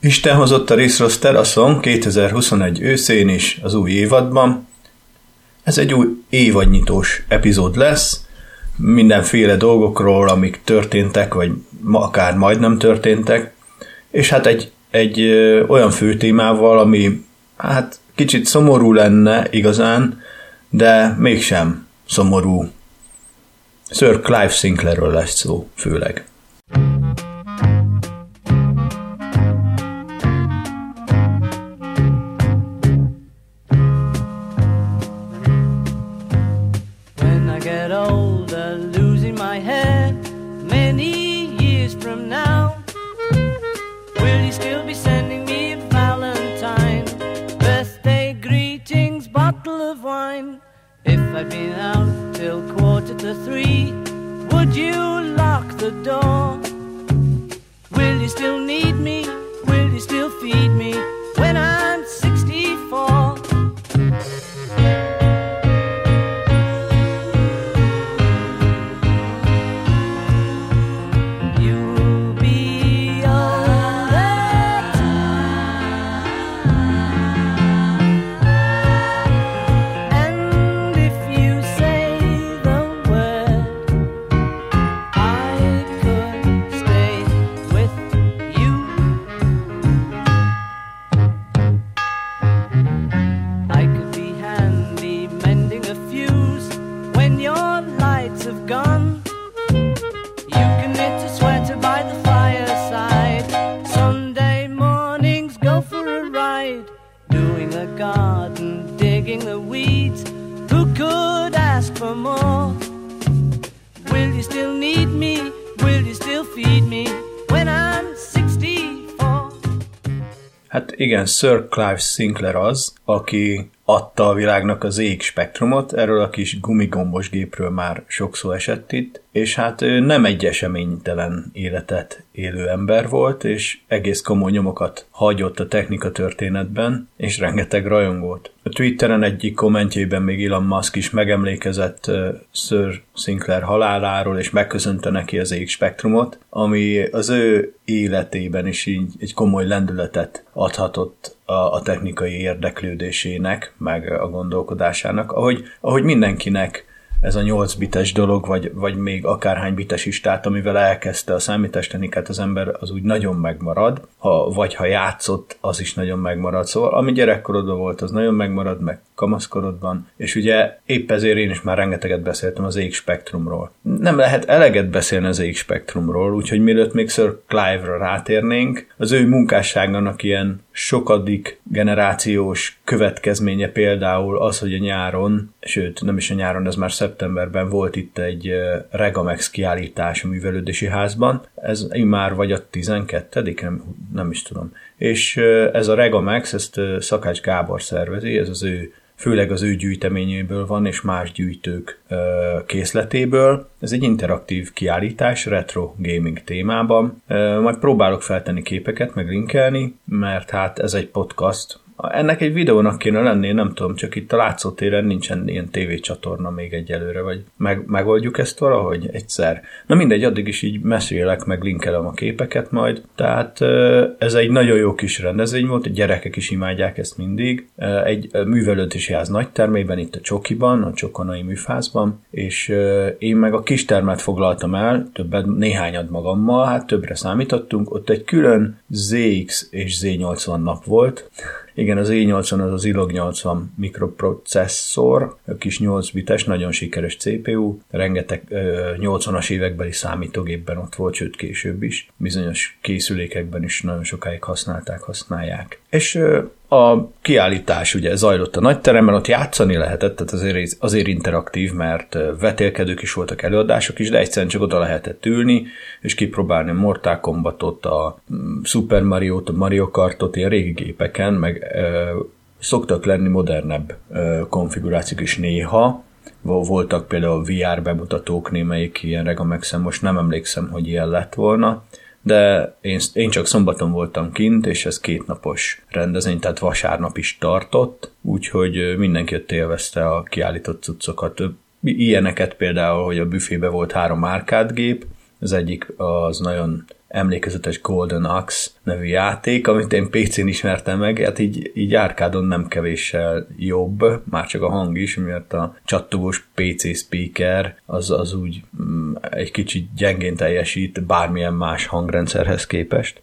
Isten hozott a Riss teraszon 2021 őszén is az új évadban. Ez egy új évadnyitós epizód lesz, mindenféle dolgokról, amik történtek, vagy akár majdnem történtek, és hát egy, egy olyan fő témával, ami hát kicsit szomorú lenne igazán, de mégsem szomorú. Sir Clive Sinclairről lesz szó főleg. I'd been out till quarter to three, would you lock the door? Will you still need me? Will you still feed me when I'm 64? For more? Will you still need me? Will you still feed me when I'm 64? Hát igen, Sir Clive Sinclair az, aki adta a világnak az ég spektrumot, erről a kis gumigombos gépről már sokszor esett itt, és hát ő nem egy eseménytelen életet élő ember volt, és egész komoly nyomokat hagyott a technika történetben, és rengeteg rajongót. A Twitteren egyik kommentjében még Elon Musk is megemlékezett Sir Sinclair haláláról, és megköszönte neki az ég spektrumot, ami az ő életében is így egy komoly lendületet adhatott a technikai érdeklődésének, meg a gondolkodásának, ahogy, ahogy mindenkinek ez a 8 bites dolog, vagy, vagy még akárhány bites is, tehát amivel elkezdte a számítástechnikát az ember, az úgy nagyon megmarad, ha, vagy ha játszott, az is nagyon megmarad. Szóval ami gyerekkorodban volt, az nagyon megmarad, meg kamaszkorodban, és ugye épp ezért én is már rengeteget beszéltem az ég spektrumról. Nem lehet eleget beszélni az ég spektrumról, úgyhogy mielőtt még Sir Clive-ra rátérnénk, az ő munkásságának ilyen sokadik generációs következménye például az, hogy a nyáron, sőt nem is a nyáron, ez már szeptemberben volt itt egy Regamex kiállítás a művelődési házban, ez már vagy a 12 nem, nem is tudom. És ez a Regamex, ezt Szakács Gábor szervezi, ez az ő főleg az ő gyűjteményéből van, és más gyűjtők készletéből. Ez egy interaktív kiállítás retro gaming témában. Majd próbálok feltenni képeket, meg linkelni, mert hát ez egy podcast, ennek egy videónak kéne lenni, nem tudom, csak itt a látszótéren nincsen ilyen tévécsatorna még egyelőre, vagy meg, megoldjuk ezt valahogy egyszer. Na mindegy, addig is így mesélek, meg linkelem a képeket majd. Tehát ez egy nagyon jó kis rendezvény volt, a gyerekek is imádják ezt mindig. Egy művelődési ház nagy termében, itt a Csokiban, a Csokonai műfázban, és én meg a kis termet foglaltam el, többet, néhányad magammal, hát többre számítottunk, ott egy külön ZX és Z80 nap volt, igen, az i80 az az ILOG 80 mikroprocesszor, a kis 8 bites, nagyon sikeres CPU, rengeteg ö, 80-as évekbeli számítógépben ott volt, sőt később is, bizonyos készülékekben is nagyon sokáig használták, használják. És a kiállítás ugye zajlott a nagy teremben, ott játszani lehetett, tehát azért, azért interaktív, mert vetélkedők is voltak, előadások is, de egyszerűen csak oda lehetett ülni, és kipróbálni a Mortal Kombatot, a Super Mario-t, a Mario Kartot, ilyen régi gépeken, meg ö, szoktak lenni modernebb ö, konfigurációk is néha, voltak például VR bemutatók némelyik ilyen Regamexen, most nem emlékszem, hogy ilyen lett volna, de én, én csak szombaton voltam kint, és ez kétnapos rendezvény, tehát vasárnap is tartott, úgyhogy mindenki ott élvezte a kiállított cuccokat. Ilyeneket például, hogy a büfébe volt három árkádgép, az egyik az nagyon emlékezetes Golden Axe nevű játék, amit én PC-n ismertem meg, hát így, így árkádon nem kevéssel jobb, már csak a hang is, mert a csattogós PC speaker az, az úgy mm, egy kicsit gyengén teljesít bármilyen más hangrendszerhez képest.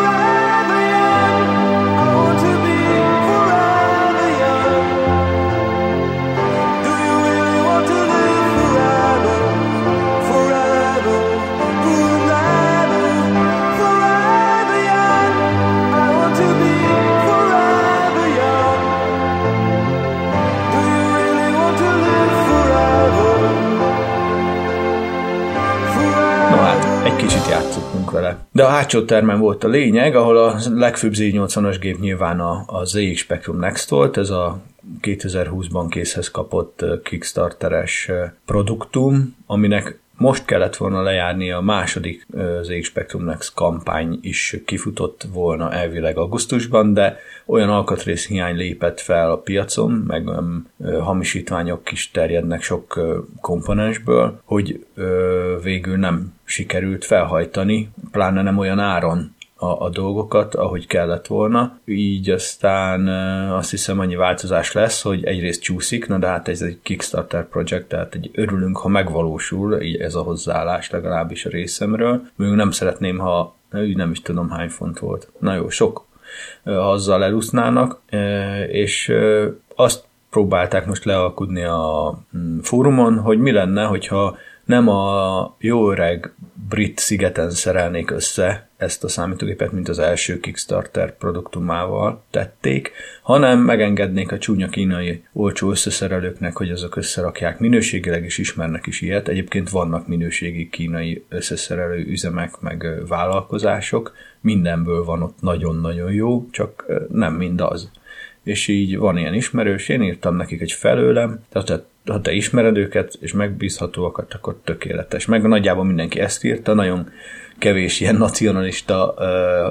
Játszottunk vele. De a hátsó termen volt a lényeg, ahol a legfőbb Z80-as gép nyilván a, a ZX Spectrum Next volt, ez a 2020-ban készhez kapott Kickstarteres produktum, aminek most kellett volna lejárni a második ZX Spectrum Next kampány is kifutott volna elvileg augusztusban, de olyan alkatrész hiány lépett fel a piacon, meg um, hamisítványok is terjednek sok komponensből, hogy végül nem sikerült felhajtani, pláne nem olyan áron a, a dolgokat, ahogy kellett volna. Így aztán azt hiszem annyi változás lesz, hogy egyrészt csúszik, na de hát ez egy Kickstarter projekt, tehát egy örülünk, ha megvalósul, így ez a hozzáállás legalábbis a részemről. Még nem szeretném, ha úgy nem is tudom hány font volt. Na jó, sok azzal elúsznának, ö, és azt próbálták most lealkudni a mm, fórumon, hogy mi lenne, hogyha nem a jó öreg brit szigeten szerelnék össze ezt a számítógépet, mint az első Kickstarter produktumával tették, hanem megengednék a csúnya kínai olcsó összeszerelőknek, hogy azok összerakják. Minőségileg is ismernek is ilyet. Egyébként vannak minőségi kínai összeszerelő üzemek, meg vállalkozások. Mindenből van ott nagyon-nagyon jó, csak nem mindaz és így van ilyen ismerős, én írtam nekik egy felőlem, tehát ha te ismered őket, és megbízhatóakat, akkor tökéletes. Meg nagyjából mindenki ezt írta, nagyon kevés ilyen nacionalista ö,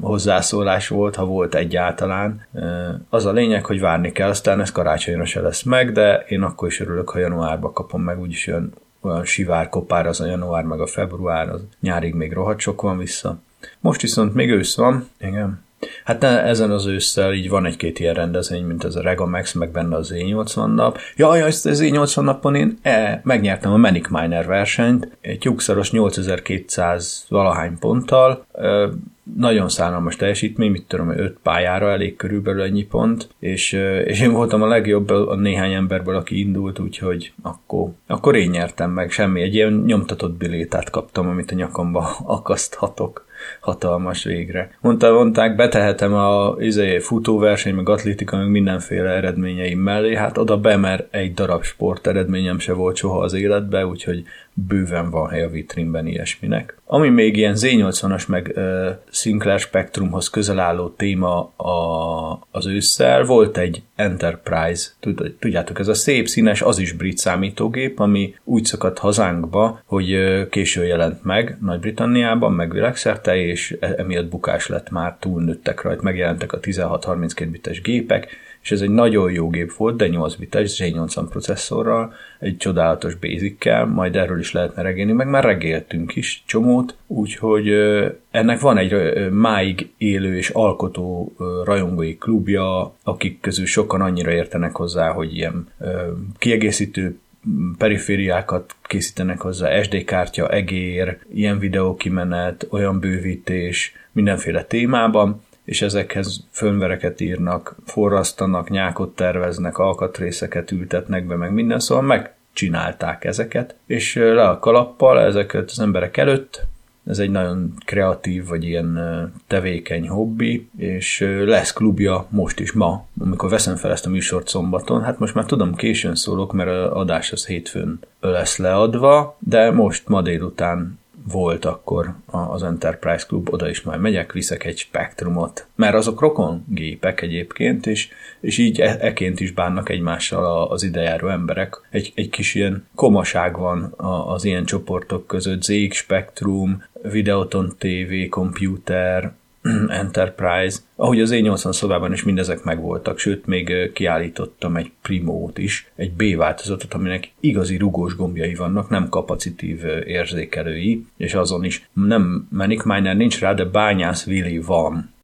hozzászólás volt, ha volt egyáltalán. Ö, az a lényeg, hogy várni kell, aztán ez karácsonyra se lesz meg, de én akkor is örülök, ha januárba kapom meg, úgyis olyan, olyan sivár kopár az a január, meg a február, az nyárig még rohadt sok van vissza. Most viszont még ősz van, igen, Hát ne, ezen az ősszel így van egy-két ilyen rendezvény, mint ez a Regamax, meg benne az Z80 nap. Jaj, ezt az Z80 napon én e, megnyertem a Manic Miner versenyt, egy lyukszaros 8200 valahány ponttal, e, nagyon szánalmas teljesítmény, mit tudom, 5 pályára elég körülbelül ennyi pont, és, és én voltam a legjobb a néhány emberből, aki indult, úgyhogy akkor, akkor én nyertem meg, semmi, egy ilyen nyomtatott bilétát kaptam, amit a nyakamba akaszthatok hatalmas végre. Mondta, mondták, betehetem a izé, futóverseny, meg atlétika, meg mindenféle eredményeim mellé, hát oda be, mert egy darab sport eredményem se volt soha az életbe, úgyhogy bőven van hely a vitrínben ilyesminek. Ami még ilyen Z80-as meg uh, Sinclair Spectrumhoz közel álló téma a, az ősszel, volt egy Enterprise, tud, tudjátok, ez a szép színes, az is brit számítógép, ami úgy szakadt hazánkba, hogy késő jelent meg Nagy-Britanniában, meg világszerte, és emiatt bukás lett már, túlnőttek rajta, megjelentek a 16-32 bites gépek, és ez egy nagyon jó gép volt, de 8 bites Z80 processzorral, egy csodálatos basickel, majd erről is lehetne regélni, meg már regéltünk is csomót, úgyhogy ennek van egy máig élő és alkotó rajongói klubja, akik közül sokan annyira értenek hozzá, hogy ilyen kiegészítő perifériákat készítenek hozzá, SD kártya, egér, ilyen videókimenet, olyan bővítés, mindenféle témában, és ezekhez fönvereket írnak, forrasztanak, nyákot terveznek, alkatrészeket ültetnek be, meg minden, szóval megcsinálták ezeket, és le a kalappal ezeket az emberek előtt ez egy nagyon kreatív, vagy ilyen tevékeny hobbi, és lesz klubja most is ma, amikor veszem fel ezt a műsort szombaton. Hát most már tudom, későn szólok, mert az adás az hétfőn lesz leadva, de most ma délután volt akkor az Enterprise Club, oda is majd megyek, viszek egy spektrumot, mert azok rokon gépek egyébként, és, és így e- eként is bánnak egymással az idejáró emberek. Egy, egy kis ilyen komaság van az ilyen csoportok között, ZX Spectrum, Videoton TV, Computer, Enterprise, ahogy az E80 szobában is mindezek megvoltak, sőt, még kiállítottam egy Primót is, egy B változatot, aminek igazi rugós gombjai vannak, nem kapacitív érzékelői, és azon is nem Manic Miner nincs rá, de Bányász Willy van.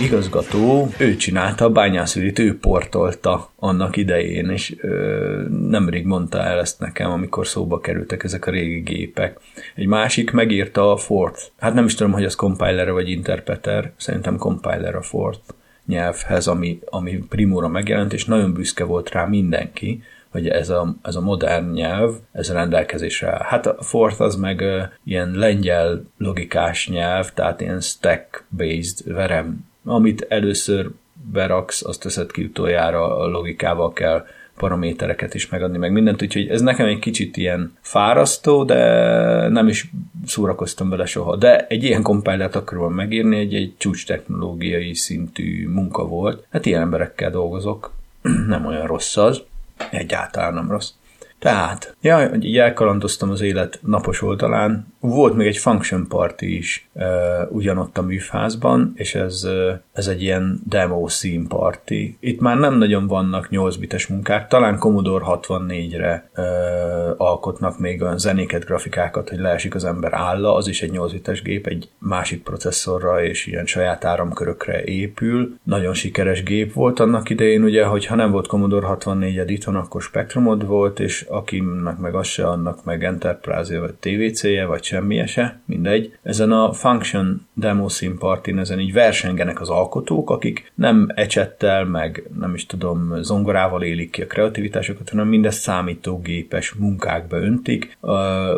Igazgató, ő csinálta a bányászűrit, ő portolta annak idején, és uh, nemrég mondta el ezt nekem, amikor szóba kerültek ezek a régi gépek. Egy másik megírta a Fort. Hát nem is tudom, hogy az compiler vagy interpreter, szerintem compiler a Fort nyelvhez, ami, ami Primóra megjelent, és nagyon büszke volt rá mindenki, hogy ez a, ez a modern nyelv, ez rendelkezésre áll. Hát a Forth az meg uh, ilyen lengyel logikás nyelv, tehát ilyen stack-based verem, amit először beraksz, azt teszed ki utoljára a logikával kell paramétereket is megadni, meg mindent, úgyhogy ez nekem egy kicsit ilyen fárasztó, de nem is szórakoztam vele soha. De egy ilyen kompájlát akarom megírni, egy, egy csúcs technológiai szintű munka volt. Hát ilyen emberekkel dolgozok, nem olyan rossz az. Egyáltalán nem rossz. Tehát, ja, így elkalandoztam az élet napos oldalán. Volt még egy function party is uh, ugyanott a műfázban, és ez, uh, ez egy ilyen demo scene party. Itt már nem nagyon vannak 8 bites munkák, talán Commodore 64-re uh, alkotnak még olyan zenéket, grafikákat, hogy leesik az ember álla, az is egy 8 bites gép, egy másik processzorra és ilyen saját áramkörökre épül. Nagyon sikeres gép volt annak idején, ugye, hogy ha nem volt Commodore 64 itthon, akkor Spectrumod volt, és akinek meg az se, annak meg Enterprise-je, vagy TVC-je, vagy semmi se, mindegy. Ezen a Function Demo Sim party ezen így versengenek az alkotók, akik nem ecsettel, meg nem is tudom, zongorával élik ki a kreativitásokat, hanem mindezt számítógépes munkákba öntik.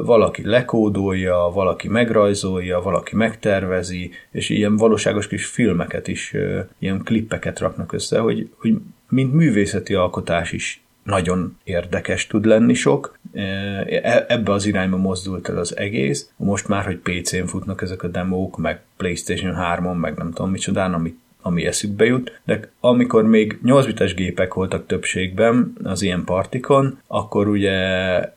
Valaki lekódolja, valaki megrajzolja, valaki megtervezi, és ilyen valóságos kis filmeket is, ilyen klippeket raknak össze, hogy, hogy mint művészeti alkotás is nagyon érdekes tud lenni sok. E, ebbe az irányba mozdult el az egész. Most már, hogy PC-n futnak ezek a demók, meg PlayStation 3-on, meg nem tudom micsodán, amit ami eszükbe jut, de amikor még 8 bites gépek voltak többségben az ilyen partikon, akkor ugye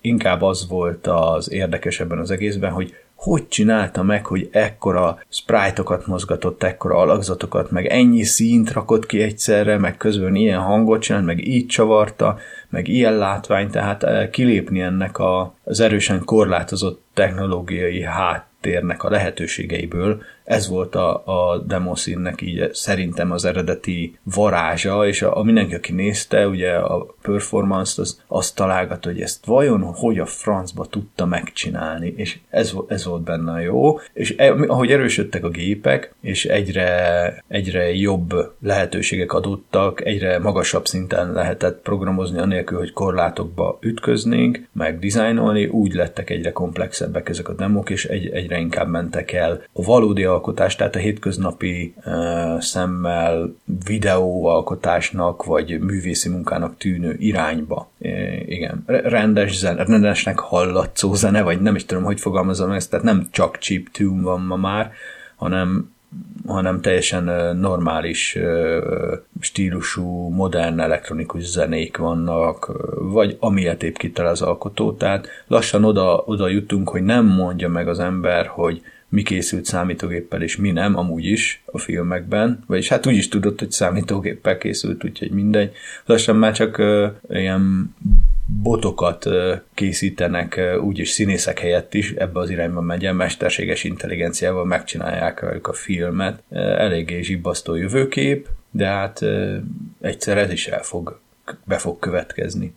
inkább az volt az érdekes ebben az egészben, hogy hogy csinálta meg, hogy ekkora sprite-okat mozgatott, ekkora alakzatokat, meg ennyi színt rakott ki egyszerre, meg közben ilyen hangot csinált, meg így csavarta, meg ilyen látvány, tehát eh, kilépni ennek a, az erősen korlátozott technológiai háttérnek a lehetőségeiből, ez volt a, a demoszínnek így szerintem az eredeti varázsa, és a, a mindenki, aki nézte, ugye a performance-t, az azt találgat, hogy ezt vajon hogy a francba tudta megcsinálni, és ez, ez volt benne jó, és e, ahogy erősödtek a gépek, és egyre, egyre jobb lehetőségek adottak, egyre magasabb szinten lehetett programozni anélkül, hogy korlátokba ütköznénk, meg dizájnolni, úgy lettek egyre komplexebbek ezek a demok, és egy, egyre inkább mentek el a valódi alkotás, tehát a hétköznapi szemmel videóalkotásnak, vagy művészi munkának tűnő irányba. Igen, rendes zene, rendesnek hallatszó zene, vagy nem is tudom, hogy fogalmazom ezt, tehát nem csak chip tune van ma már, hanem hanem teljesen normális stílusú, modern elektronikus zenék vannak, vagy amilyet épp kitel az alkotó. Tehát lassan oda, oda jutunk, hogy nem mondja meg az ember, hogy mi készült számítógéppel és mi nem, amúgy is a filmekben, vagyis hát úgy is tudott, hogy számítógéppel készült, úgyhogy mindegy. Lassan már csak uh, ilyen botokat készítenek, úgyis színészek helyett is, ebbe az irányba megy el, mesterséges intelligenciával megcsinálják rajtuk a filmet. Eléggé zsibbasztó jövőkép, de hát egyszer ez is el fog, be fog következni.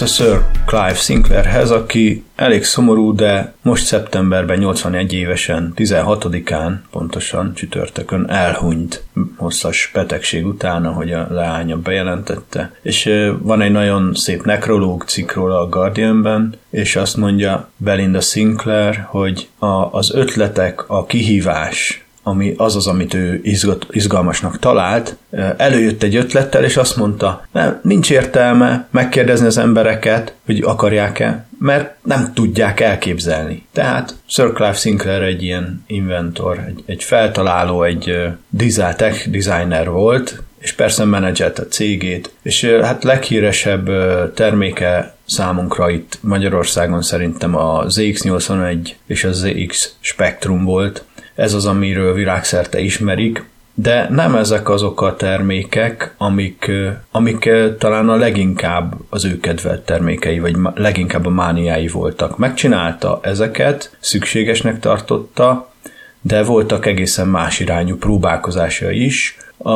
Vissza Sir Clive Sinclairhez, aki elég szomorú, de most szeptemberben 81 évesen, 16-án pontosan csütörtökön elhunyt hosszas betegség után, ahogy a leánya bejelentette. És van egy nagyon szép nekrológ cikk róla a Guardianben, és azt mondja Belinda Sinclair, hogy a, az ötletek, a kihívás, ami az az, amit ő izgat, izgalmasnak talált, előjött egy ötlettel, és azt mondta, nem, nincs értelme megkérdezni az embereket, hogy akarják-e, mert nem tudják elképzelni. Tehát Sir Clive Sinclair egy ilyen inventor, egy, egy feltaláló, egy design, tech designer volt, és persze menedzselt a cégét, és hát leghíresebb terméke számunkra itt Magyarországon szerintem a ZX81 és a ZX Spectrum volt, ez az, amiről világszerte ismerik, de nem ezek azok a termékek, amik, amik talán a leginkább az ő kedvelt termékei, vagy leginkább a mániái voltak. Megcsinálta ezeket, szükségesnek tartotta, de voltak egészen más irányú próbálkozása is, a,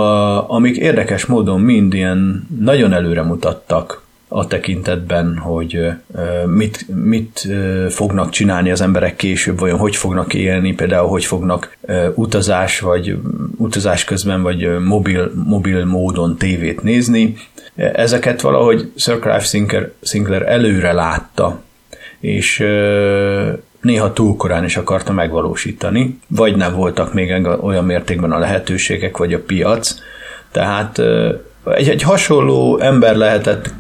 amik érdekes módon mind ilyen nagyon előre mutattak a tekintetben, hogy mit, mit fognak csinálni az emberek később, vajon hogy fognak élni, például hogy fognak utazás vagy utazás közben, vagy mobil, mobil módon tévét nézni. Ezeket valahogy Sir Clive Sinclair, Sinclair előre látta, és néha túl korán is akarta megvalósítani, vagy nem voltak még olyan mértékben a lehetőségek, vagy a piac. Tehát egy, egy hasonló ember lehetett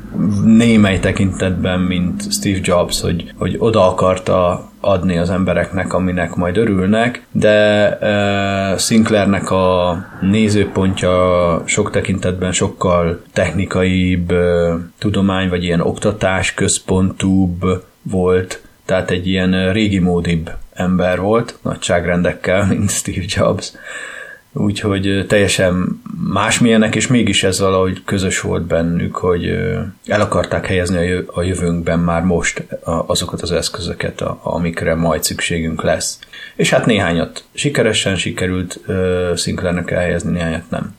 némely tekintetben, mint Steve Jobs, hogy, hogy oda akarta adni az embereknek, aminek majd örülnek, de uh, Sinclairnek a nézőpontja sok tekintetben sokkal technikaibb uh, tudomány, vagy ilyen oktatás központúbb volt, tehát egy ilyen régi módibb ember volt, nagyságrendekkel, mint Steve Jobs. Úgyhogy teljesen másmilyenek, és mégis ez valahogy közös volt bennük, hogy el akarták helyezni a jövőnkben már most azokat az eszközöket, amikre majd szükségünk lesz. És hát néhányat sikeresen sikerült Sinclairnek elhelyezni, néhányat nem.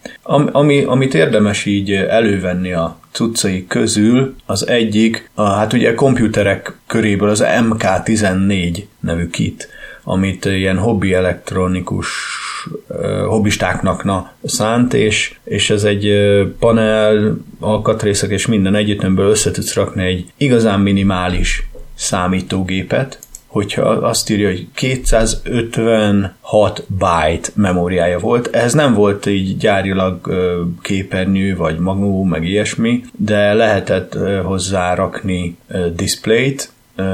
Ami, amit érdemes így elővenni a cuccai közül, az egyik, a, hát ugye a komputerek köréből az MK14 nevű kit, amit ilyen hobbi elektronikus hobbistáknak na, szánt, és, és ez egy panel, alkatrészek és minden együttemből össze tudsz rakni egy igazán minimális számítógépet, hogyha azt írja, hogy 256 byte memóriája volt, ez nem volt így gyárilag képernyő, vagy magnó, meg ilyesmi, de lehetett hozzárakni displayt,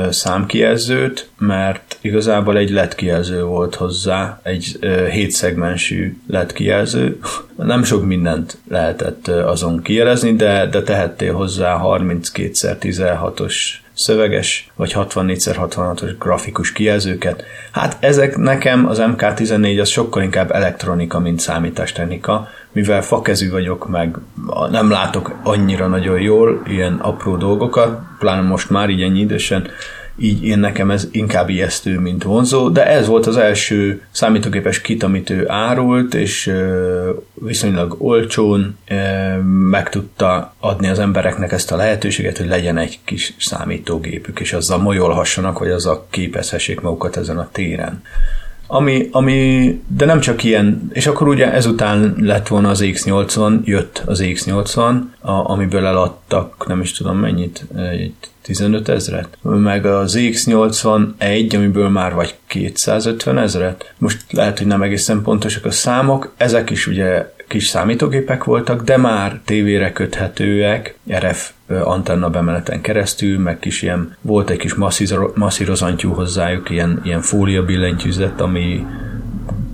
számkijelzőt, mert igazából egy LED kijelző volt hozzá, egy 7 szegmensű LED kijelző. Nem sok mindent lehetett azon kijelezni, de, de tehettél hozzá 32x16-os szöveges, vagy 64x66-os grafikus kijelzőket. Hát ezek nekem az MK14 az sokkal inkább elektronika, mint számítástechnika, mivel fakezű vagyok, meg nem látok annyira nagyon jól ilyen apró dolgokat, pláne most már így ennyi idősen, így én nekem ez inkább ijesztő, mint vonzó, de ez volt az első számítógépes kit, amit ő árult, és viszonylag olcsón meg tudta adni az embereknek ezt a lehetőséget, hogy legyen egy kis számítógépük, és azzal molyolhassanak, vagy azzal képezhessék magukat ezen a téren. Ami, ami, de nem csak ilyen, és akkor ugye ezután lett volna az X80, jött az X80, a, amiből eladtak, nem is tudom mennyit, egy 15 ezret, meg az X81, amiből már vagy 250 ezret. Most lehet, hogy nem egészen pontosak a számok, ezek is ugye kis számítógépek voltak, de már tévére köthetőek, RF antenna bemeneten keresztül, meg kis ilyen, volt egy kis masszírozantyú hozzájuk, ilyen, ilyen fólia billentyűzet, ami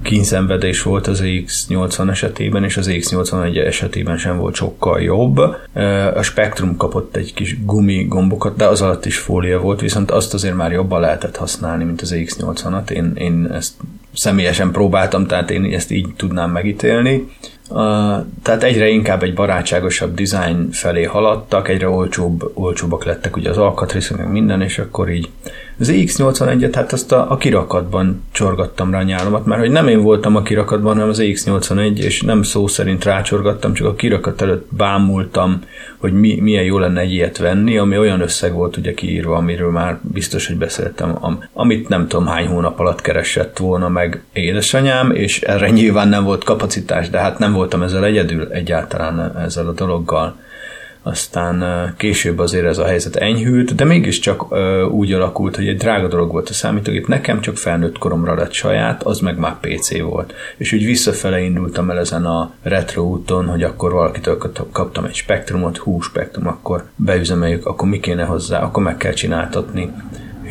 kínszenvedés volt az X80 esetében, és az X81 esetében sem volt sokkal jobb. A Spectrum kapott egy kis gumi gombokat, de az alatt is fólia volt, viszont azt azért már jobban lehetett használni, mint az X80-at. Én, én ezt személyesen próbáltam, tehát én ezt így tudnám megítélni. Tehát egyre inkább egy barátságosabb design felé haladtak, egyre olcsóbb, olcsóbbak lettek ugye az alkatrészek, meg minden, és akkor így az X81-et, hát azt a, a kirakatban csorgattam rá a nyálamat, mert hogy nem én voltam a kirakatban, hanem az X81, és nem szó szerint rácsorgattam, csak a kirakat előtt bámultam, hogy mi, milyen jó lenne egy ilyet venni, ami olyan összeg volt ugye kiírva, amiről már biztos, hogy beszéltem, am, amit nem tudom hány hónap alatt keresett volna meg édesanyám, és erre nyilván nem volt kapacitás, de hát nem voltam ezzel egyedül egyáltalán ezzel a dologgal aztán később azért ez a helyzet enyhült, de mégiscsak úgy alakult, hogy egy drága dolog volt a számítógép, nekem csak felnőtt koromra lett saját, az meg már PC volt. És úgy visszafele indultam el ezen a retro úton, hogy akkor valakitől kaptam egy spektrumot, hú, spektrum, akkor beüzemeljük, akkor mi kéne hozzá, akkor meg kell csináltatni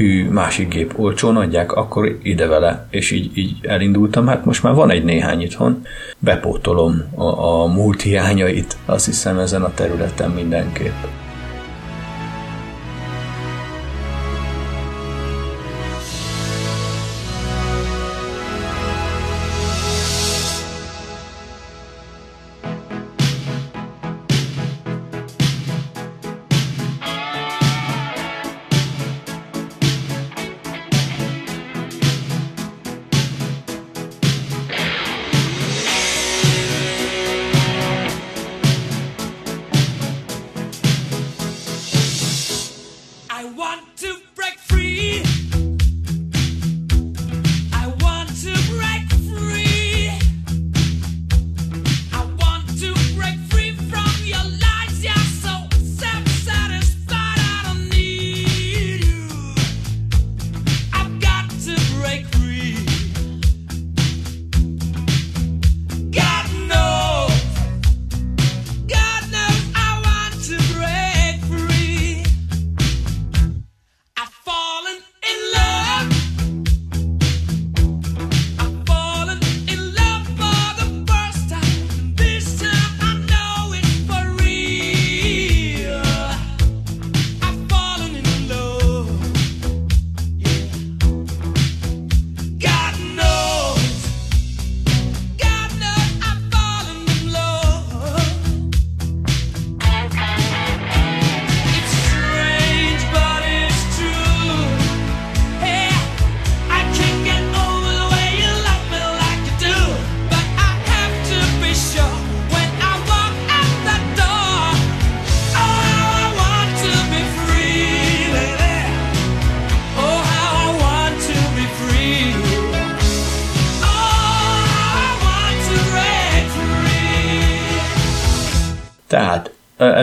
hű, másik gép olcsón adják, akkor ide vele, és így, így elindultam, hát most már van egy néhány itthon, bepótolom a, a múlt hiányait, azt hiszem ezen a területen mindenképp.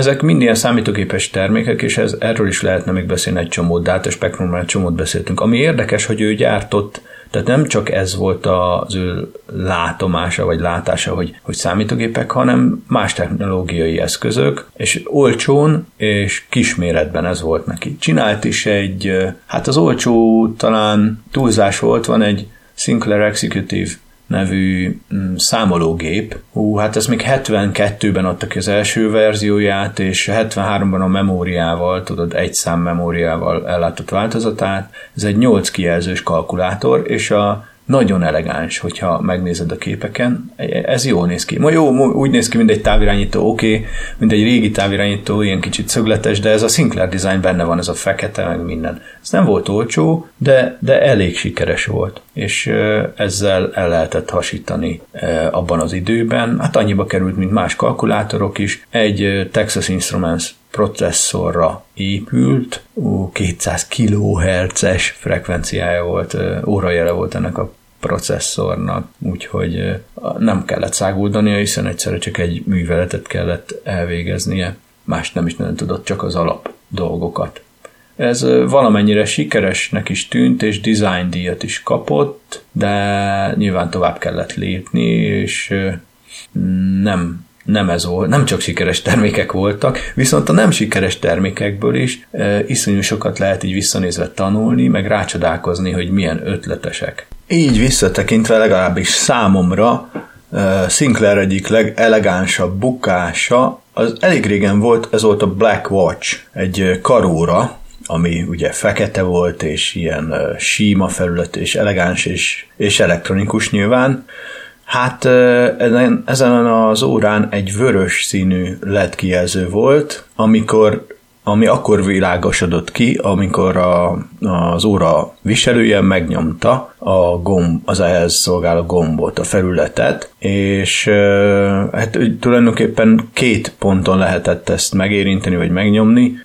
Ezek mind ilyen számítógépes termékek, és ez, erről is lehetne még beszélni egy csomót, de a spektrumról egy csomót beszéltünk. Ami érdekes, hogy ő gyártott, tehát nem csak ez volt az ő látomása, vagy látása, hogy, hogy számítógépek, hanem más technológiai eszközök, és olcsón és kisméretben ez volt neki. Csinált is egy, hát az olcsó talán túlzás volt, van egy Sinclair Executive nevű mm, számológép. Hú, hát ezt még 72-ben adtak ki az első verzióját, és 73-ban a memóriával, tudod, egy szám memóriával ellátott változatát. Ez egy 8 kijelzős kalkulátor, és a nagyon elegáns, hogyha megnézed a képeken. Ez jól néz ki. Ma jó, úgy néz ki, mint egy távirányító, oké, okay, mint egy régi távirányító, ilyen kicsit szögletes, de ez a Sinclair design benne van, ez a fekete, meg minden. Ez nem volt olcsó, de, de elég sikeres volt, és ezzel el lehetett hasítani abban az időben. Hát annyiba került, mint más kalkulátorok is. Egy Texas Instruments processzorra épült, 200 kHz-es frekvenciája volt, órajele volt ennek a processzornak, úgyhogy nem kellett száguldania, hiszen egyszerre csak egy műveletet kellett elvégeznie, más nem is nagyon tudott, csak az alap dolgokat. Ez valamennyire sikeresnek is tűnt, és design díjat is kapott, de nyilván tovább kellett lépni, és nem nem ez volt, nem csak sikeres termékek voltak, viszont a nem sikeres termékekből is e, iszonyú sokat lehet így visszanézve tanulni, meg rácsodálkozni, hogy milyen ötletesek. Így visszatekintve legalábbis számomra e, Sinclair egyik legelegánsabb bukása, az elég régen volt, ez volt a Black Watch, egy karóra, ami ugye fekete volt, és ilyen uh, síma felület, és elegáns, és, és elektronikus nyilván, Hát ezen az órán egy vörös színű LED kijelző volt, amikor ami akkor világosodott ki, amikor a, az óra viselője megnyomta a gomb, az ehhez szolgáló gombot, a felületet, és hát tulajdonképpen két ponton lehetett ezt megérinteni, vagy megnyomni.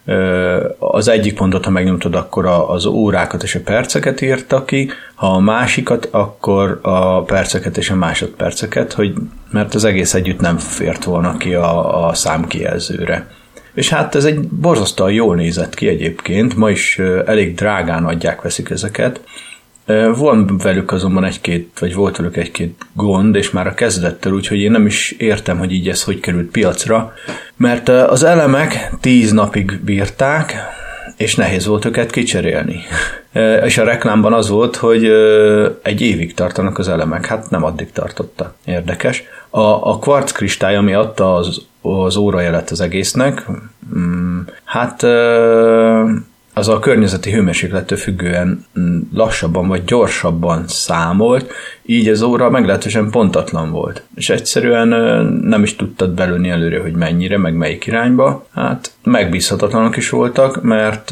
Az egyik pontot, ha megnyomtad, akkor az órákat és a perceket írta ki, ha a másikat, akkor a perceket és a másodperceket, hogy mert az egész együtt nem fért volna ki a, a számkijelzőre. És hát ez egy borzasztóan jól nézett ki egyébként, ma is elég drágán adják, veszik ezeket. Van velük azonban egy-két, vagy volt velük egy-két gond, és már a kezdettől, úgyhogy én nem is értem, hogy így ez hogy került piacra, mert az elemek tíz napig bírták, és nehéz volt őket kicserélni. És a reklámban az volt, hogy egy évig tartanak az elemek, hát nem addig tartotta. Érdekes. A, a kvarc kristály, ami adta az, az órajelet az egésznek, mm, hát az a környezeti hőmérséklettől függően mm, lassabban vagy gyorsabban számolt, így az óra meglehetősen pontatlan volt. És egyszerűen nem is tudtad belőni előre, hogy mennyire, meg melyik irányba. Hát megbízhatatlanok is voltak, mert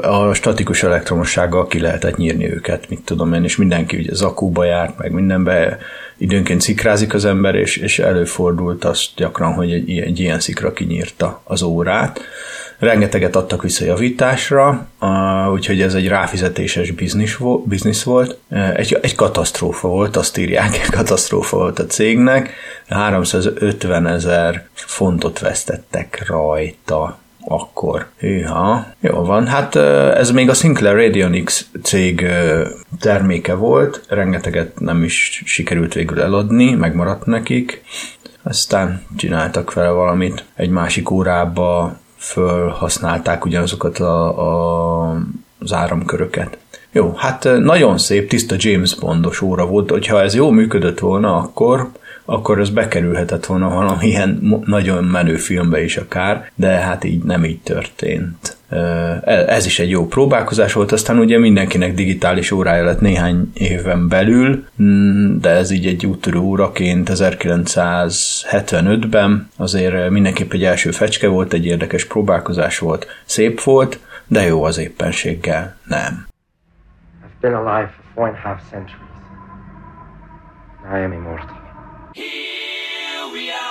a statikus elektromossággal ki lehetett nyírni őket, mit tudom én, és mindenki ugye zakúba járt, meg mindenbe időnként szikrázik az ember, és, és előfordult az gyakran, hogy egy, egy ilyen szikra kinyírta az órát. Rengeteget adtak vissza javításra, úgyhogy ez egy ráfizetéses biznisz, volt. Egy, egy katasztrófa volt, azt írják, katasztrófa volt a cégnek. 350 ezer fontot vesztettek rajta akkor. Hűha. Jó van, hát ez még a Sinclair Radionics cég terméke volt, rengeteget nem is sikerült végül eladni, megmaradt nekik. Aztán csináltak vele valamit. Egy másik órába fölhasználták ugyanazokat a, a, az áramköröket. Jó, hát nagyon szép, tiszta James Bondos óra volt, hogyha ez jól működött volna, akkor akkor ez bekerülhetett volna valamilyen nagyon menő filmbe is akár, de hát így nem így történt. E, ez is egy jó próbálkozás volt, aztán ugye mindenkinek digitális órája lett néhány éven belül, mm, de ez így egy úttörő óraként 1975-ben azért mindenképp egy első fecske volt, egy érdekes próbálkozás volt, szép volt, de jó az éppenséggel nem. I've been alive for four and a half centuries. I am immortal. Here we are,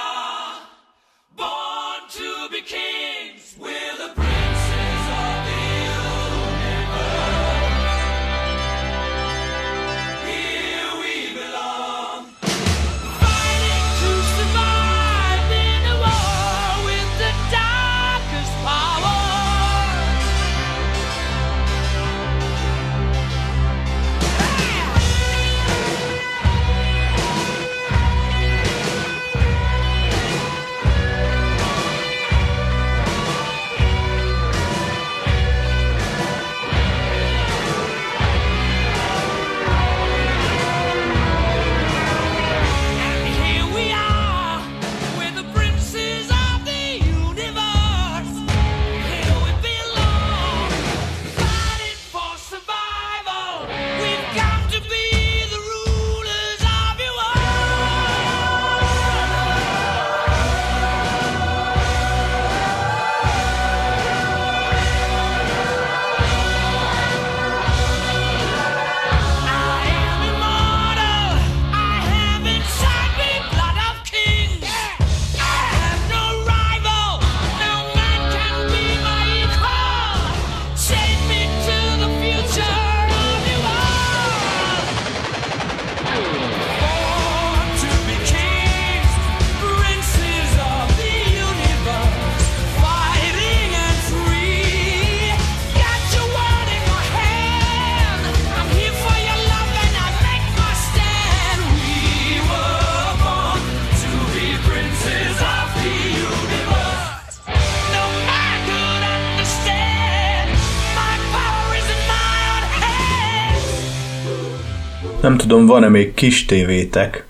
Tudom, van-e még kis tévétek?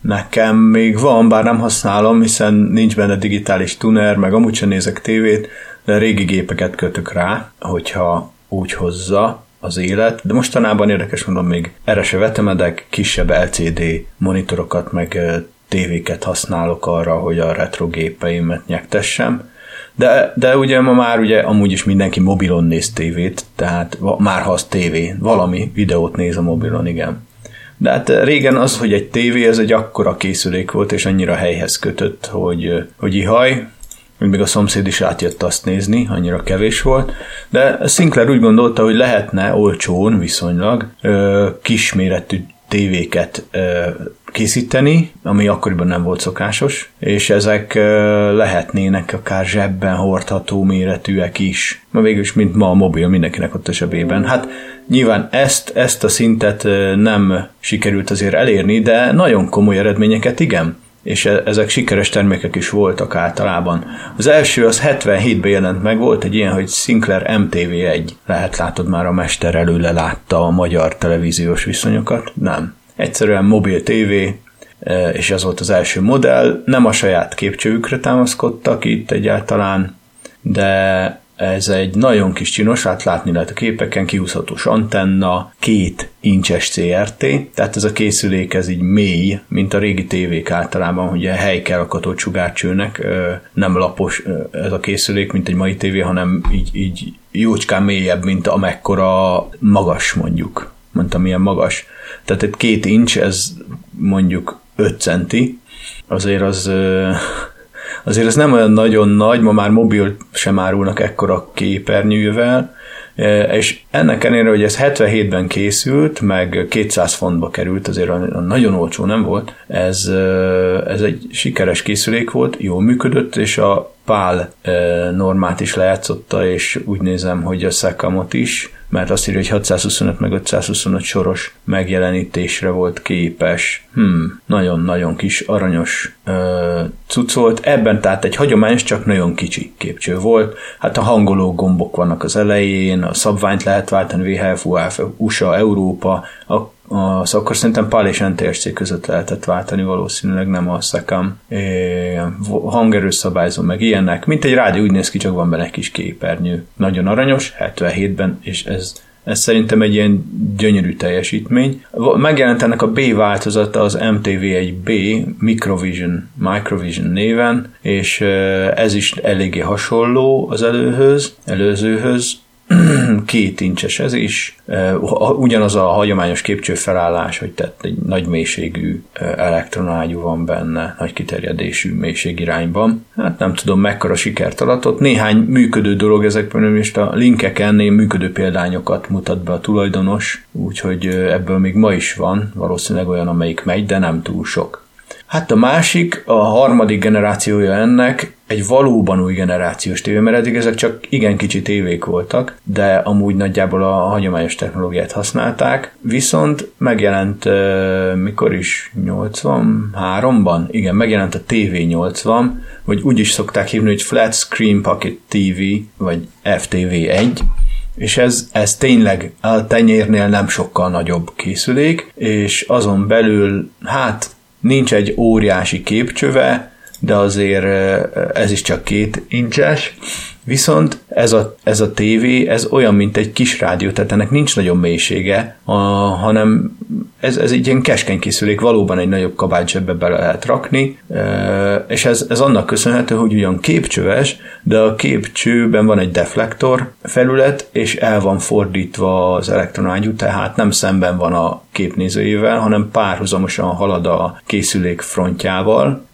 Nekem még van, bár nem használom, hiszen nincs benne digitális tuner, meg amúgy sem nézek tévét, de régi gépeket kötök rá, hogyha úgy hozza az élet, de mostanában érdekes mondom, még erre se vetemedek, kisebb LCD monitorokat, meg tévéket használok arra, hogy a retro gépeimet nyektessem. De, de ugye ma már ugye amúgy is mindenki mobilon néz tévét, tehát már ha az tévé, valami videót néz a mobilon, igen. De hát régen az, hogy egy tévé, ez egy akkora készülék volt, és annyira helyhez kötött, hogy, hogy ihaj, még a szomszéd is átjött azt nézni, annyira kevés volt, de Sinclair úgy gondolta, hogy lehetne olcsón viszonylag ö, kisméretű tévéket készíteni, ami akkoriban nem volt szokásos, és ezek lehetnének akár zsebben hordható méretűek is. Ma végül is, mint ma a mobil mindenkinek ott a zsebében. Hát nyilván ezt, ezt a szintet nem sikerült azért elérni, de nagyon komoly eredményeket igen és e- ezek sikeres termékek is voltak általában. Az első az 77-ben jelent meg, volt egy ilyen, hogy Sinclair MTV1. Lehet látod már a mester előle látta a magyar televíziós viszonyokat? Nem. Egyszerűen mobil TV, e, és ez volt az első modell. Nem a saját képcsőjükre támaszkodtak itt egyáltalán, de ez egy nagyon kis csinos, hát látni lehet a képeken, kiúszhatós antenna, két incses CRT, tehát ez a készülék ez így mély, mint a régi tévék általában, hogy a hely kell a katócsugárcsőnek, ö, nem lapos ez a készülék, mint egy mai tévé, hanem így, így jócskán mélyebb, mint amekkora magas mondjuk. Mondtam, milyen magas. Tehát egy két incs, ez mondjuk 5 centi, azért az azért ez nem olyan nagyon nagy, ma már mobil sem árulnak ekkora képernyővel, és ennek ellenére, hogy ez 77-ben készült, meg 200 fontba került, azért nagyon olcsó nem volt, ez, ez egy sikeres készülék volt, jól működött, és a pál normát is lejátszotta, és úgy nézem, hogy a szekamot is, mert azt írja, hogy 625 meg 525 soros megjelenítésre volt képes. Hmm, nagyon-nagyon kis aranyos ö, cucc volt. Ebben tehát egy hagyományos, csak nagyon kicsi képcső volt. Hát a hangoló gombok vannak az elején, a szabványt lehet váltani VHF, UAF, USA, Európa, a az akkor szerintem PAL és NTSC között lehetett váltani valószínűleg, nem a szekam hangerőszabályzó, meg ilyenek. Mint egy rádió úgy néz ki, csak van benne egy kis képernyő. Nagyon aranyos, 77-ben, és ez ez szerintem egy ilyen gyönyörű teljesítmény. Megjelent ennek a B változata az MTV1B Microvision, Microvision néven, és ez is eléggé hasonló az előhöz, előzőhöz, két incses ez is, ugyanaz a hagyományos képcső felállás, hogy tehát egy nagy mélységű elektronágyú van benne, nagy kiterjedésű mélységirányban. Hát nem tudom mekkora sikert alatott. Néhány működő dolog ezekben, és a linkeken működő példányokat mutat be a tulajdonos, úgyhogy ebből még ma is van, valószínűleg olyan, amelyik megy, de nem túl sok. Hát a másik, a harmadik generációja ennek egy valóban új generációs tévé, mert eddig ezek csak igen kicsi tévék voltak, de amúgy nagyjából a hagyományos technológiát használták, viszont megjelent mikor is? 83-ban, igen, megjelent a TV80, vagy úgy is szokták hívni, hogy Flat Screen Pocket TV, vagy FTV1, és ez, ez tényleg a tenyérnél nem sokkal nagyobb készülék, és azon belül, hát nincs egy óriási képcsöve, de azért ez is csak két incses, Viszont ez a, ez a tévé, ez olyan, mint egy kis rádió, tehát ennek nincs nagyon mélysége, a, hanem ez, ez egy ilyen keskeny készülék, valóban egy nagyobb kabátzsebbe bele lehet rakni, és ez, ez annak köszönhető, hogy ugyan képcsöves, de a képcsőben van egy deflektor felület, és el van fordítva az elektronágyú, tehát nem szemben van a képnézőjével, hanem párhuzamosan halad a készülék frontjával,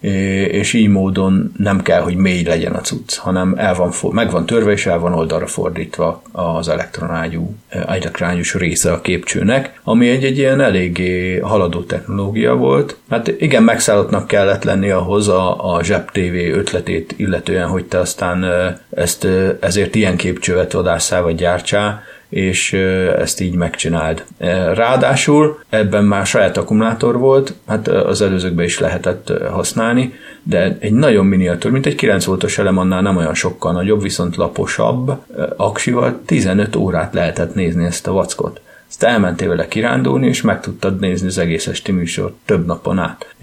és így módon nem kell, hogy mély legyen a cucc, hanem el van, meg van törve, és el van oldalra fordítva az elektronágyú, elektronágyús része a képcsőnek, ami egy, egy ilyen eléggé haladó technológia volt. Hát igen, megszállottnak kellett lenni ahhoz a, a Zseb TV ötletét illetően, hogy te aztán ezt, ezért ilyen képcsövet vadásszál vagy gyártsál, és ezt így megcsináld. Ráadásul ebben már saját akkumulátor volt, hát az előzőkben is lehetett használni, de egy nagyon miniatúr, mint egy 9 voltos elem annál nem olyan sokkal nagyobb, viszont laposabb aksival 15 órát lehetett nézni ezt a vackot. Ezt elmentél vele kirándulni, és meg tudtad nézni az egész esti műsort több napon át.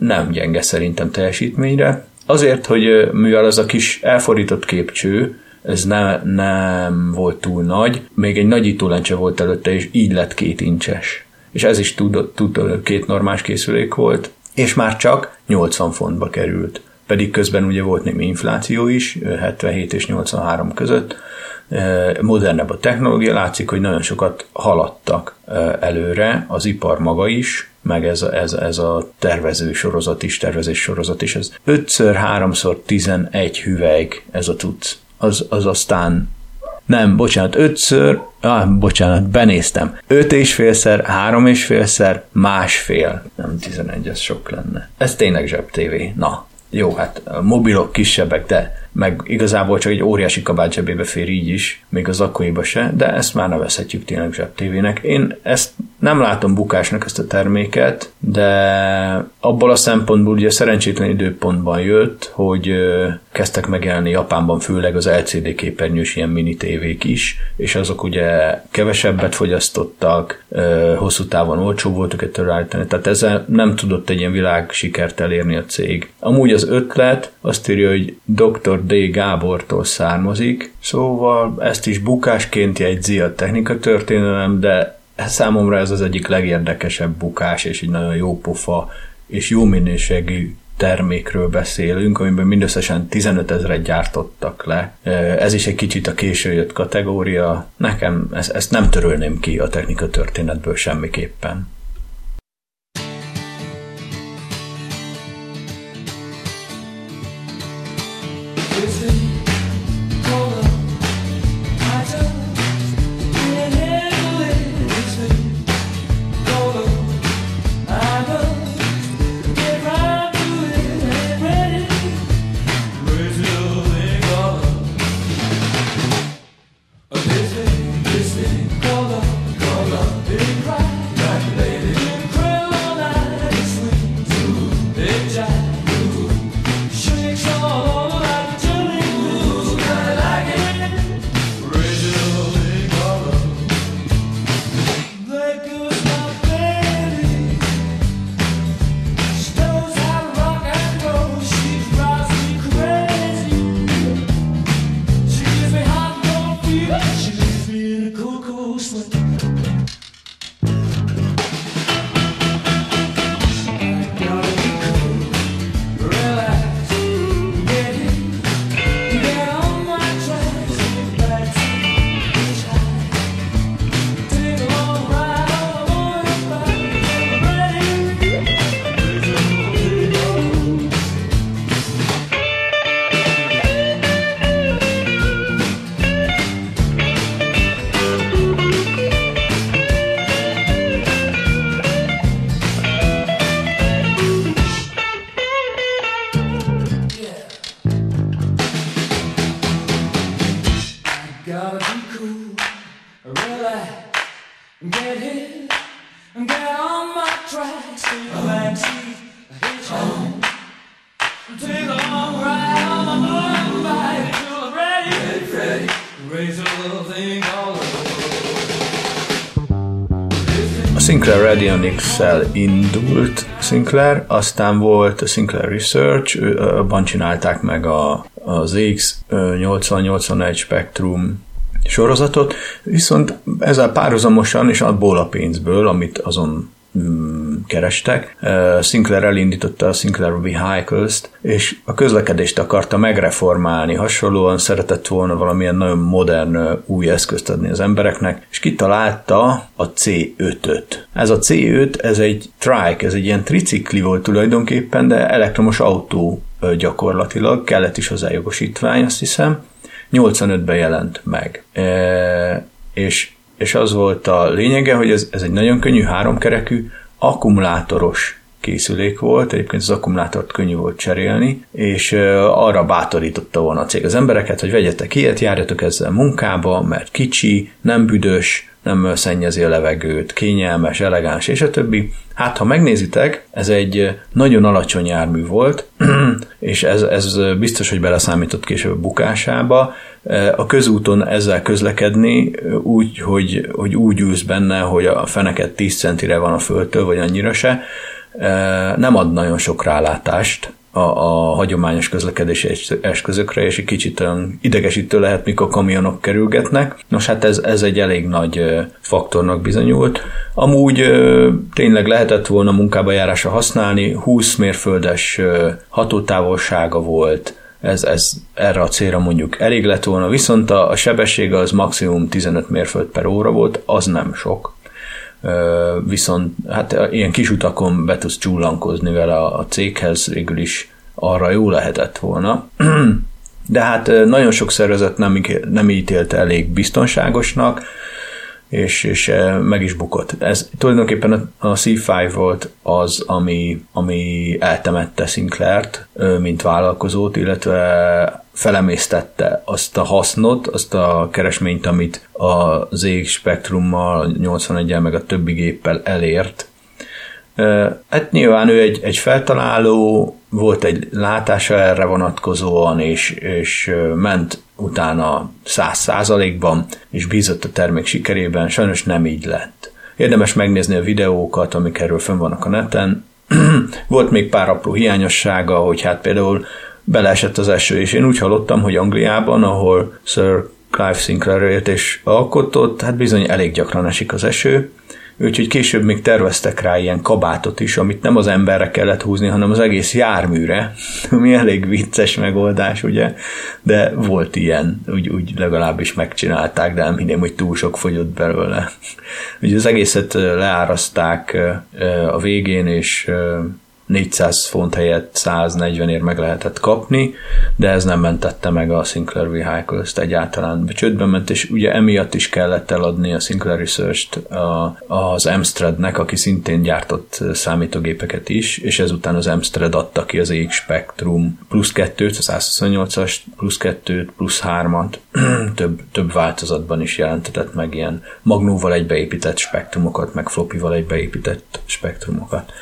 Nem gyenge szerintem teljesítményre. Azért, hogy mivel az a kis elfordított képcső, ez ne, nem volt túl nagy, még egy nagyító lencse volt előtte, és így lett két incses. És ez is tud, tud két normális készülék volt, és már csak 80 fontba került. Pedig közben ugye volt némi infláció is, 77 és 83 között, modernebb a technológia, látszik, hogy nagyon sokat haladtak előre, az ipar maga is, meg ez ez, ez a tervező sorozat is, tervezés sorozat is, ez 5x3x11 hüvelyk ez a tudsz az, az aztán nem, bocsánat, ötször, ah, bocsánat, benéztem. Öt és félszer, három és félszer, másfél. Nem, 11, ez sok lenne. Ez tényleg zsebtévé. Na, jó, hát mobilok kisebbek, de meg igazából csak egy óriási kabát zsebébe fér így is, még az akkoriba se, de ezt már nevezhetjük tényleg zsebtévének. Én ezt nem látom bukásnak ezt a terméket, de abból a szempontból ugye szerencsétlen időpontban jött, hogy kezdtek megjelenni Japánban főleg az LCD képernyős ilyen mini tévék is, és azok ugye kevesebbet fogyasztottak, hosszú távon olcsó volt őket állítani, tehát ezzel nem tudott egy ilyen világ sikert elérni a cég. Amúgy az ötlet azt írja, hogy Dr. D. Gábortól származik, szóval ezt is bukásként jegyzi a technika történelem, de számomra ez az egyik legérdekesebb bukás, és egy nagyon jó pofa, és jó minőségű termékről beszélünk, amiben mindösszesen 15 ezeret gyártottak le. Ez is egy kicsit a késő jött kategória. Nekem ezt, ezt nem törölném ki a technika történetből semmiképpen. Radionics-szel indult Sinclair, aztán volt a Sinclair Research, abban csinálták meg a, az X8081 Spectrum sorozatot, viszont ezzel párhuzamosan és abból a pénzből, amit azon kerestek. Sinclair elindította a Sinclair Vehicles-t, és a közlekedést akarta megreformálni, hasonlóan szeretett volna valamilyen nagyon modern új eszközt adni az embereknek, és kitalálta a C5-öt. Ez a C5, ez egy trike, ez egy ilyen tricikli volt tulajdonképpen, de elektromos autó gyakorlatilag, kellett is hozzá jogosítvány, azt hiszem, 85-ben jelent meg. E, és, és az volt a lényege, hogy ez, ez egy nagyon könnyű háromkerekű, akkumulátoros készülék volt, egyébként az akkumulátort könnyű volt cserélni, és arra bátorította volna a cég az embereket, hogy vegyetek ilyet, járjatok ezzel munkába, mert kicsi, nem büdös, nem szennyezi a levegőt, kényelmes, elegáns, és a többi. Hát, ha megnézitek, ez egy nagyon alacsony jármű volt, és ez, ez biztos, hogy beleszámított később a bukásába. A közúton ezzel közlekedni úgy, hogy, hogy úgy ülsz benne, hogy a feneket 10 centire van a földtől, vagy annyira se, nem ad nagyon sok rálátást a, a hagyományos közlekedési eszközökre, és egy kicsit olyan idegesítő lehet, mikor kamionok kerülgetnek. Nos, hát ez, ez egy elég nagy faktornak bizonyult. Amúgy tényleg lehetett volna munkába járásra használni, 20 mérföldes hatótávolsága volt, ez, ez erre a célra mondjuk elég lett volna, viszont a, a sebessége az maximum 15 mérföld per óra volt, az nem sok viszont hát ilyen kis utakon be tudsz csullankozni vele a céghez, végül is arra jó lehetett volna. De hát nagyon sok szervezet nem, nem ítélte elég biztonságosnak, és, és meg is bukott. Ez tulajdonképpen a C5 volt az, ami, ami eltemette Sinclair-t, mint vállalkozót, illetve felemésztette azt a hasznot, azt a keresményt, amit a ZX Spectrummal, 81-el meg a többi géppel elért. Hát nyilván ő egy, egy feltaláló, volt egy látása erre vonatkozóan, és, és ment utána száz százalékban, és bízott a termék sikerében, sajnos nem így lett. Érdemes megnézni a videókat, amik erről fönn vannak a neten. Volt még pár apró hiányossága, hogy hát például beleesett az eső, és én úgy hallottam, hogy Angliában, ahol Sir Clive Sinclair és alkotott, hát bizony elég gyakran esik az eső, úgyhogy később még terveztek rá ilyen kabátot is, amit nem az emberre kellett húzni, hanem az egész járműre, ami elég vicces megoldás, ugye, de volt ilyen, úgy, úgy legalábbis megcsinálták, de nem hinném, hogy túl sok fogyott belőle. Ugye az egészet leáraszták a végén, és 400 font helyett 140 ér meg lehetett kapni, de ez nem mentette meg a Sinclair Vehicles-t egyáltalán. Csődben ment, és ugye emiatt is kellett eladni a Sinclair Research-t az Amstradnek, aki szintén gyártott számítógépeket is, és ezután az Amstrad adta ki az EX Spectrum plusz 2-t, az 128-as plusz 2-t, plusz 3-at, több, több változatban is jelentetett meg ilyen magnóval egybeépített spektrumokat, meg floppyval egybeépített spektrumokat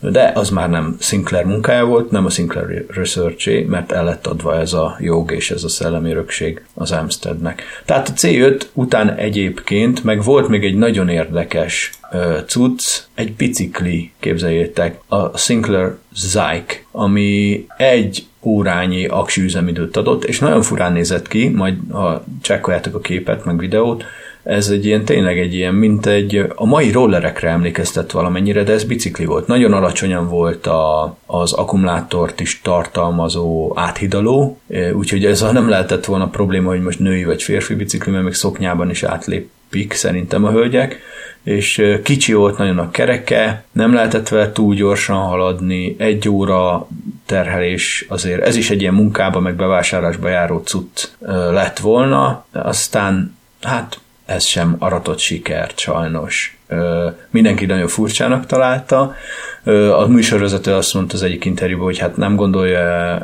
de az már nem Sinclair munkája volt, nem a Sinclair research mert el lett adva ez a jog és ez a szellemi örökség az Amsterdnek. Tehát a C5 után egyébként meg volt még egy nagyon érdekes uh, cucc, egy bicikli, képzeljétek, a Sinclair Zyke, ami egy órányi aksi üzemidőt adott, és nagyon furán nézett ki, majd ha csekkoljátok a képet, meg videót, ez egy ilyen, tényleg egy ilyen, mint egy, a mai rollerekre emlékeztet valamennyire, de ez bicikli volt. Nagyon alacsonyan volt a, az akkumulátort is tartalmazó áthidaló, e, úgyhogy ez nem lehetett volna probléma, hogy most női vagy férfi bicikli, mert még szoknyában is átlépik szerintem a hölgyek, és e, kicsi volt nagyon a kereke, nem lehetett vele túl gyorsan haladni, egy óra terhelés azért, ez is egy ilyen munkába, meg bevásárlásba járó cucc e, lett volna, aztán hát ez sem aratott sikert sajnos. Mindenki nagyon furcsának találta. A műsorvezető azt mondta az egyik interjúban, hogy hát nem gondolja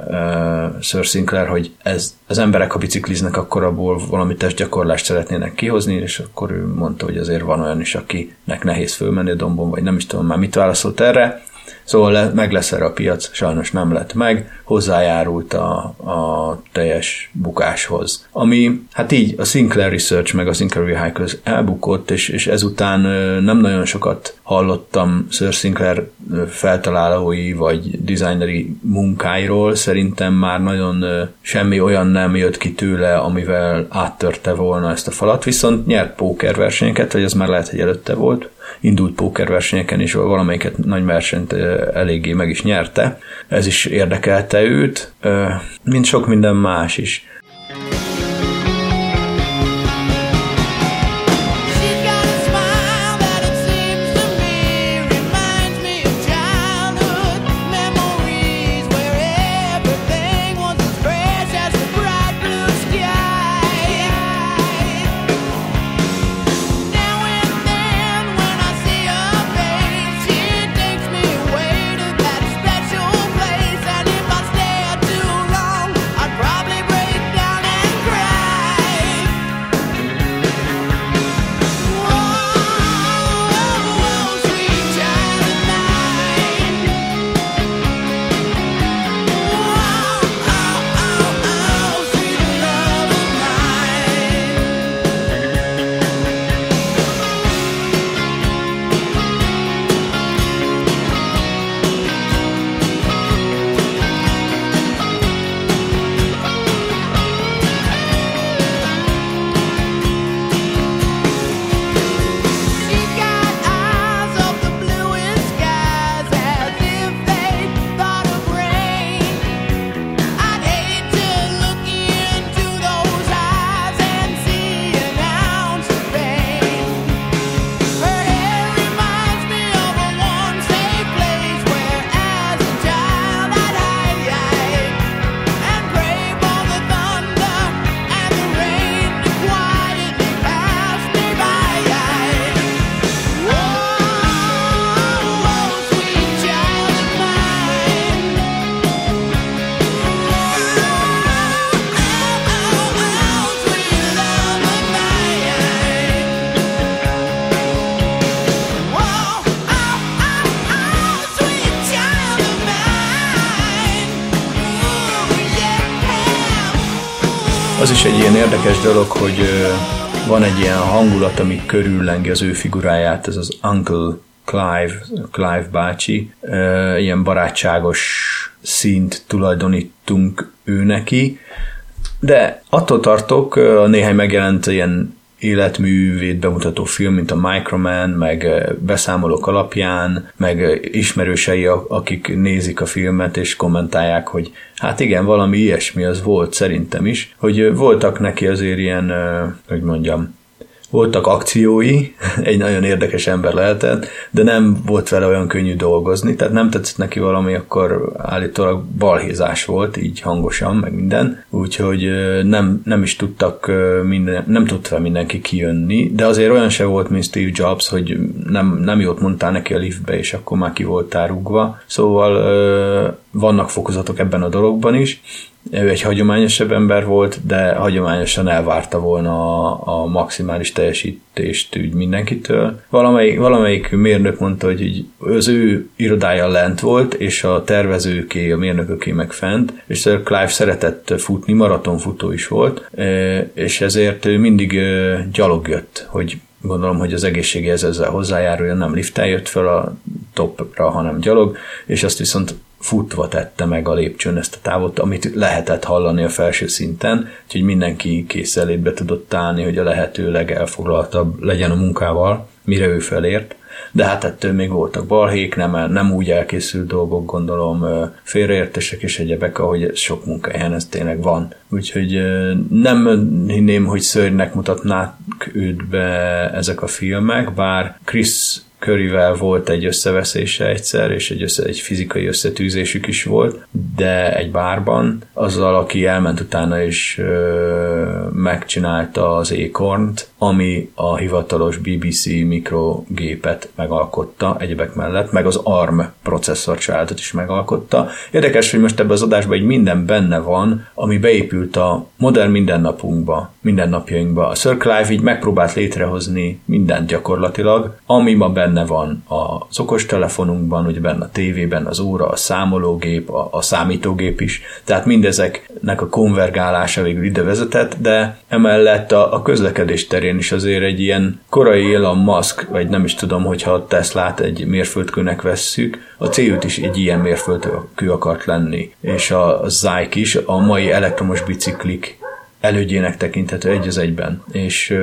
Sir Sinclair, hogy ez, az emberek, ha bicikliznek, akkor abból valami testgyakorlást szeretnének kihozni, és akkor ő mondta, hogy azért van olyan is, akinek nehéz fölmenni a dombon, vagy nem is tudom már mit válaszolt erre. Szóval le, meg lesz erre a piac, sajnos nem lett meg, hozzájárult a, a teljes bukáshoz. Ami, hát így a Sinclair Research meg a Sinclair Vehicles elbukott, és, és ezután nem nagyon sokat hallottam Sir Sinclair feltalálói vagy designeri munkáiról, szerintem már nagyon semmi olyan nem jött ki tőle, amivel áttörte volna ezt a falat, viszont nyert pókerversenyeket, vagy ez már lehet, hogy előtte volt, indult pókerversenyeken is, valamelyiket nagy versenyt eléggé meg is nyerte. Ez is érdekelte őt, mint sok minden más is. Az is ilyen érdekes dolog, hogy van egy ilyen hangulat, ami körüllengi az ő figuráját, ez az Uncle Clive, Clive bácsi, ilyen barátságos szint tulajdonítunk ő neki, de attól tartok, a néhány megjelent ilyen életművét bemutató film, mint a Microman, meg beszámolók alapján, meg ismerősei, akik nézik a filmet és kommentálják, hogy hát igen, valami ilyesmi az volt szerintem is, hogy voltak neki azért ilyen, hogy mondjam, voltak akciói, egy nagyon érdekes ember lehetett, de nem volt vele olyan könnyű dolgozni, tehát nem tetszett neki valami, akkor állítólag balhézás volt, így hangosan, meg minden, úgyhogy nem, nem is tudtak minden, nem tudta mindenki kijönni, de azért olyan se volt, mint Steve Jobs, hogy nem, nem jót mondtál neki a liftbe, és akkor már ki voltál rúgva. Szóval vannak fokozatok ebben a dologban is, ő egy hagyományosabb ember volt, de hagyományosan elvárta volna a, a maximális teljesítést úgy mindenkitől. Valamelyik, valamelyik mérnök mondta, hogy így, az ő irodája lent volt, és a tervezőké, a mérnököké meg fent, és Clive szeretett futni, maratonfutó is volt, és ezért ő mindig gyalog jött, hogy gondolom, hogy az egészségéhez ezzel hozzájáruljon, nem liftel jött fel a topra, hanem gyalog, és azt viszont futva tette meg a lépcsőn ezt a távot, amit lehetett hallani a felső szinten, úgyhogy mindenki készelétbe tudott állni, hogy a lehető legelfoglaltabb legyen a munkával, mire ő felért. De hát ettől még voltak balhék, nem, nem úgy elkészült dolgok, gondolom, félreértések és egyebek, ahogy ez sok munkahelyen ez tényleg van. Úgyhogy nem hinném, hogy szörnynek mutatnák őt be ezek a filmek, bár Chris Körivel volt egy összeveszése egyszer, és egy, össze, egy fizikai összetűzésük is volt, de egy bárban, azzal, aki elment utána és ö, megcsinálta az Acorn-t, ami a hivatalos BBC mikrogépet megalkotta egyebek mellett, meg az ARM processzor családot is megalkotta. Érdekes, hogy most ebben az adásban egy minden benne van, ami beépült a modern mindennapunkba, mindennapjainkba. A Sir Clive így megpróbált létrehozni mindent gyakorlatilag, ami ma benne van az okostelefonunkban, ugye benne a tévében az óra, a számológép, a, a számítógép is, tehát mindezeknek a konvergálása végül ide vezetett, de emellett a, a közlekedés terén is azért egy ilyen korai Elon Musk, vagy nem is tudom, hogyha a Teslát egy mérföldkőnek vesszük, a c is egy ilyen mérföldkő akart lenni, és a Zyke is a mai elektromos biciklik elődjének tekinthető egy az egyben. És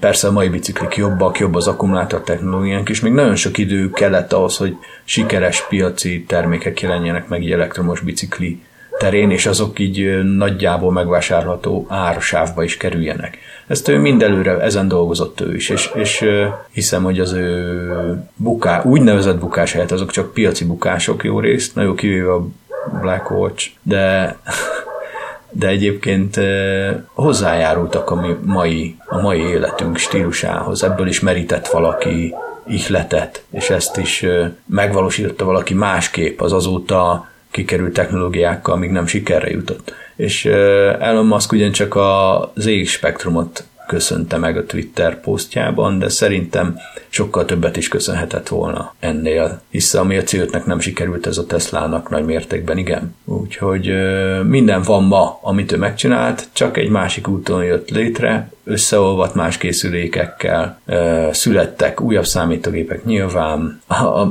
persze a mai biciklik jobbak, jobb az akkumulátor technológiánk is, még nagyon sok idő kellett ahhoz, hogy sikeres piaci termékek jelenjenek meg egy elektromos bicikli terén, és azok így nagyjából megvásárolható ársávba is kerüljenek. Ezt ő mindelőre ezen dolgozott ő is, és, és hiszem, hogy az ő buká, úgynevezett bukás helyett azok csak piaci bukások jó részt, na jó, kivéve a Black Watch, de de egyébként hozzájárultak a mai, a mai életünk stílusához. Ebből is merített valaki ihletet, és ezt is megvalósította valaki másképp az azóta kikerült technológiákkal, amíg nem sikerre jutott. És Elon Musk ugyancsak a ZX spektrumot köszönte meg a Twitter posztjában, de szerintem sokkal többet is köszönhetett volna ennél, hiszen ami a c nem sikerült ez a Teslának nagy mértékben, igen. Úgyhogy minden van ma, amit ő megcsinált, csak egy másik úton jött létre, összeolvadt más készülékekkel, születtek újabb számítógépek nyilván,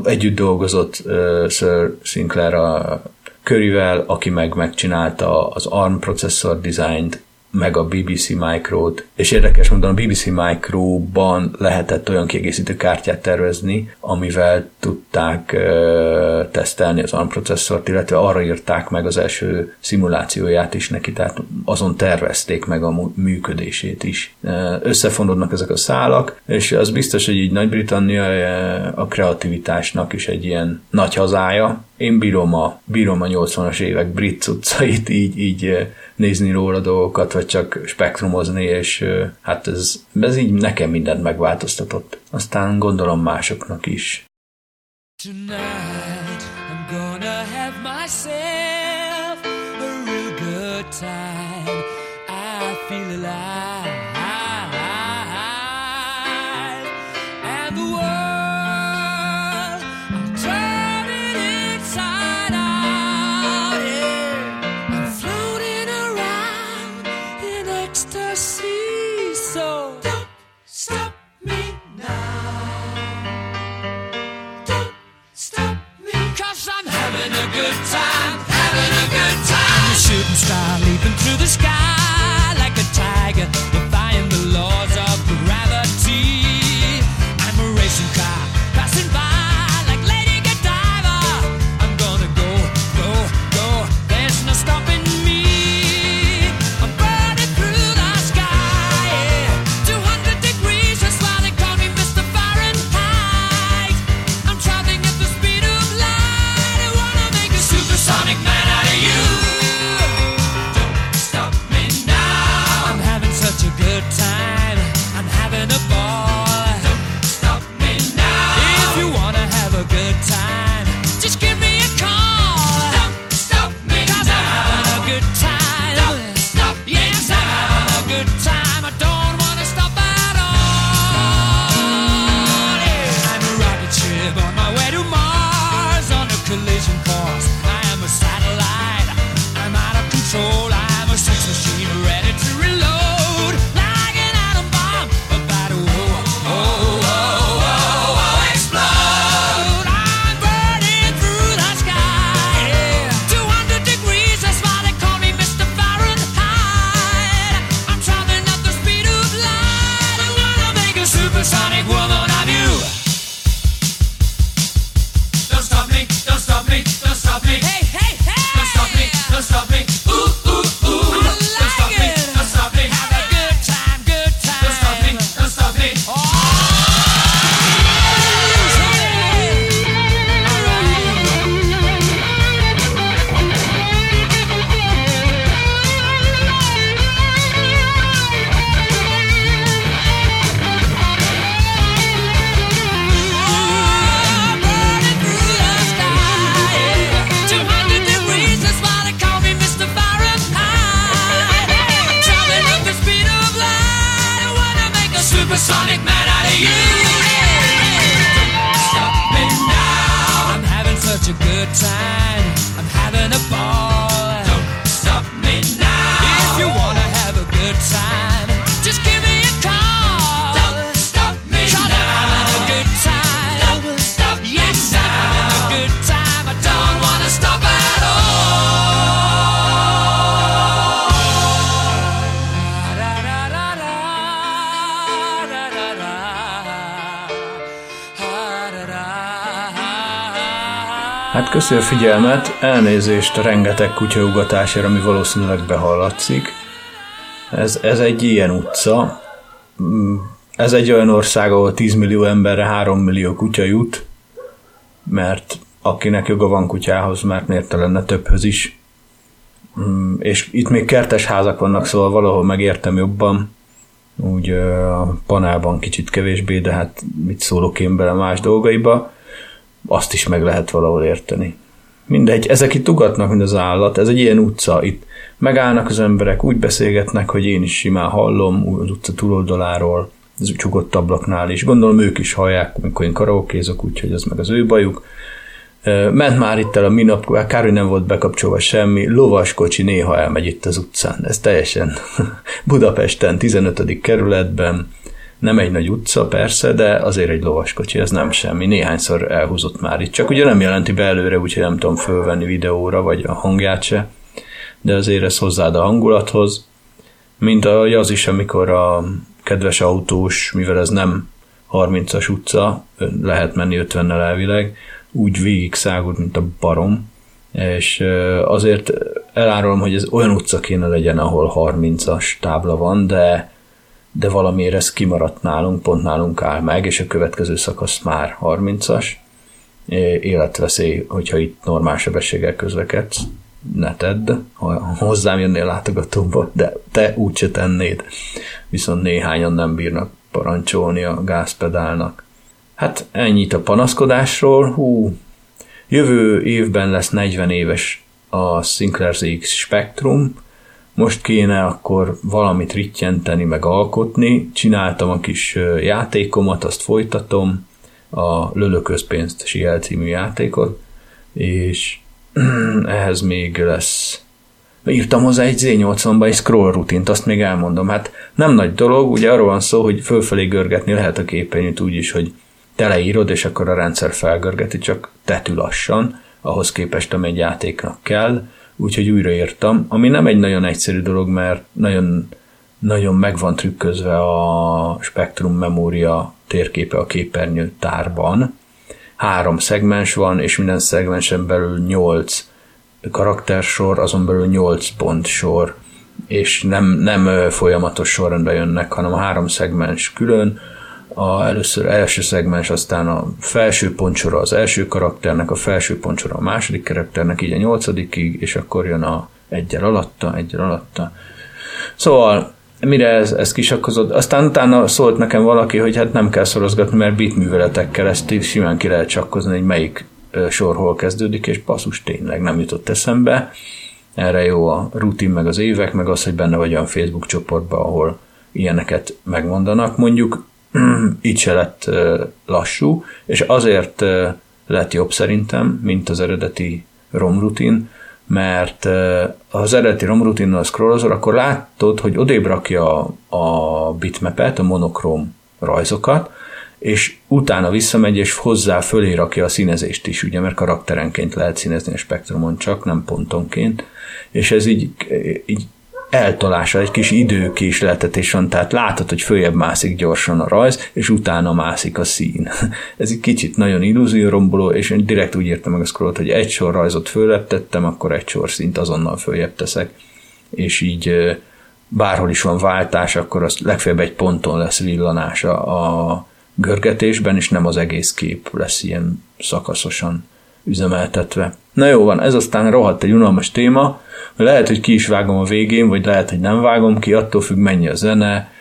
együtt dolgozott Sir Sinclair a Körivel, aki meg megcsinálta az ARM processzor dizájnt, meg a BBC Micro-t, és érdekes mondom, a BBC Micro-ban lehetett olyan kiegészítő kártyát tervezni, amivel tudták uh, tesztelni az ARM processzort, illetve arra írták meg az első szimulációját is neki, tehát azon tervezték meg a működését is. Összefonódnak ezek a szálak, és az biztos, hogy így Nagy-Britannia a kreativitásnak is egy ilyen nagy hazája, én bírom a, bírom a 80-as évek brit cuccait, így, így nézni róla dolgokat, vagy csak spektrumozni, és hát ez, ez így nekem mindent megváltoztatott. Aztán gondolom másoknak is. Tonight I'm gonna have myself a real good time. I feel alive. to the sky. Sonic man out of you. Stop me now. I'm having such a good time. I'm having a ball. Köszi a figyelmet, elnézést a rengeteg kutyaugatásért, ami valószínűleg behallatszik. Ez, ez egy ilyen utca. Mm, Ez egy olyan ország, ahol 10 millió emberre 3 millió kutya jut, mert akinek joga van kutyához, mert miért ne lenne többhöz is. Mm, És itt még kertes házak vannak, szóval valahol megértem jobban. Úgy a panában kicsit kevésbé, de hát mit szólok én bele más dolgaiba azt is meg lehet valahol érteni. Mindegy, ezek itt ugatnak, mint az állat, ez egy ilyen utca, itt megállnak az emberek, úgy beszélgetnek, hogy én is simán hallom az utca túloldaláról, az csukott ablaknál is. Gondolom ők is hallják, amikor én karaokézok, úgyhogy az meg az ő bajuk. Ment már itt el a minap, kár, hogy nem volt bekapcsolva semmi, lovaskocsi néha elmegy itt az utcán. Ez teljesen Budapesten, 15. kerületben, nem egy nagy utca, persze, de azért egy lovaskocsi, ez nem semmi. Néhányszor elhúzott már itt. Csak ugye nem jelenti be előre, úgyhogy nem tudom fölvenni videóra, vagy a hangját se. De azért ez hozzáad a hangulathoz. Mint az is, amikor a kedves autós, mivel ez nem 30-as utca, lehet menni 50-nel elvileg, úgy végig szágult, mint a barom, és azért elárulom, hogy ez olyan utca kéne legyen, ahol 30-as tábla van, de de valamiért ez kimaradt nálunk, pont nálunk áll meg, és a következő szakasz már 30-as. É- Életveszély, hogyha itt normál sebességgel közlekedsz, ne tedd, ha hozzám jönnél látogatóba, de te úgyse tennéd. Viszont néhányan nem bírnak parancsolni a gázpedálnak. Hát ennyit a panaszkodásról. Hú, jövő évben lesz 40 éves a Sinclair ZX Spectrum, most kéne akkor valamit rittyenteni, meg alkotni. Csináltam a kis játékomat, azt folytatom, a Lölöközpénzt Siel című játékot, és ehhez még lesz. Írtam hozzá egy Z80-ba egy scroll rutint, azt még elmondom. Hát nem nagy dolog, ugye arról van szó, hogy fölfelé görgetni lehet a képernyőt úgy is, hogy teleírod, és akkor a rendszer felgörgeti, csak tetű lassan, ahhoz képest, ami egy játéknak kell úgyhogy újraírtam, ami nem egy nagyon egyszerű dolog, mert nagyon, nagyon meg van trükközve a Spectrum memória térképe a képernyő tárban. Három szegmens van, és minden szegmensen belül nyolc karaktersor, azon belül nyolc pontsor, és nem, nem folyamatos sorrendben jönnek, hanem a három szegmens külön, a először első szegmens, aztán a felső pontsora az első karakternek, a felső pontsora a második karakternek, így a nyolcadikig, és akkor jön a egyel alatta, egyel alatta. Szóval mire ez, ez kisakkozott, aztán utána szólt nekem valaki, hogy hát nem kell szorozgatni, mert bit műveletekkel ezt simán ki lehet csakkozni, hogy melyik sor hol kezdődik, és passzus tényleg nem jutott eszembe. Erre jó a rutin, meg az évek, meg az, hogy benne vagy olyan Facebook csoportban, ahol ilyeneket megmondanak. Mondjuk így se lett lassú, és azért lett jobb szerintem, mint az eredeti ROM rutin, mert az eredeti ROM rutinnal scrollozol, akkor látod, hogy odébb rakja a bitmapet, a monokróm rajzokat, és utána visszamegy, és hozzá fölé rakja a színezést is, ugye, mert karakterenként lehet színezni a spektrumon csak, nem pontonként, és ez így, így eltolása, egy kis időkésleltetés van, tehát látod, hogy följebb mászik gyorsan a rajz, és utána mászik a szín. Ez egy kicsit nagyon illúzióromboló, és én direkt úgy írtam meg a scrollt, hogy egy sor rajzot följebb akkor egy sor szint azonnal följebb teszek, és így bárhol is van váltás, akkor az legfeljebb egy ponton lesz villanása a görgetésben, és nem az egész kép lesz ilyen szakaszosan üzemeltetve. Na jó van, ez aztán rohadt egy unalmas téma, lehet, hogy ki is vágom a végén, vagy lehet, hogy nem vágom ki, attól függ mennyi a zene.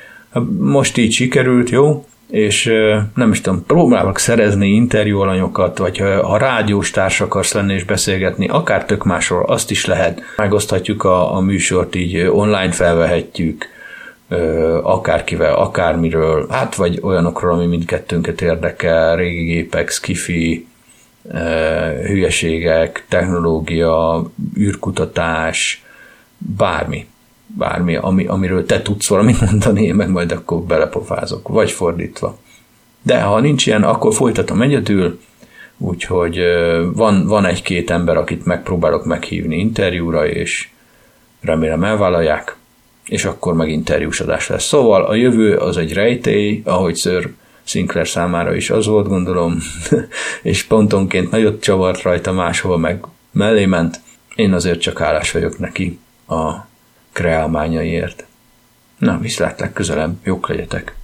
Most így sikerült, jó? És nem is tudom, próbálok szerezni interjú alanyokat, vagy ha, rádiós társ akarsz lenni és beszélgetni, akár tök másról, azt is lehet. Megoszthatjuk a, a műsort, így online felvehetjük. akárkivel, akármiről, hát vagy olyanokról, ami mindkettőnket érdekel, régi gépek, skifi, hülyeségek, technológia, űrkutatás, bármi. Bármi, ami, amiről te tudsz valamit mondani, én meg majd akkor belepofázok, vagy fordítva. De ha nincs ilyen, akkor folytatom egyedül, úgyhogy van, van egy-két ember, akit megpróbálok meghívni interjúra, és remélem elvállalják és akkor meg interjús lesz. Szóval a jövő az egy rejtély, ahogy Sir Sinclair számára is az volt, gondolom, és pontonként nagyot csavart rajta, máshova meg mellé ment. Én azért csak állás vagyok neki a kreálmányaiért. Na, viszlátlak közelem jók legyetek!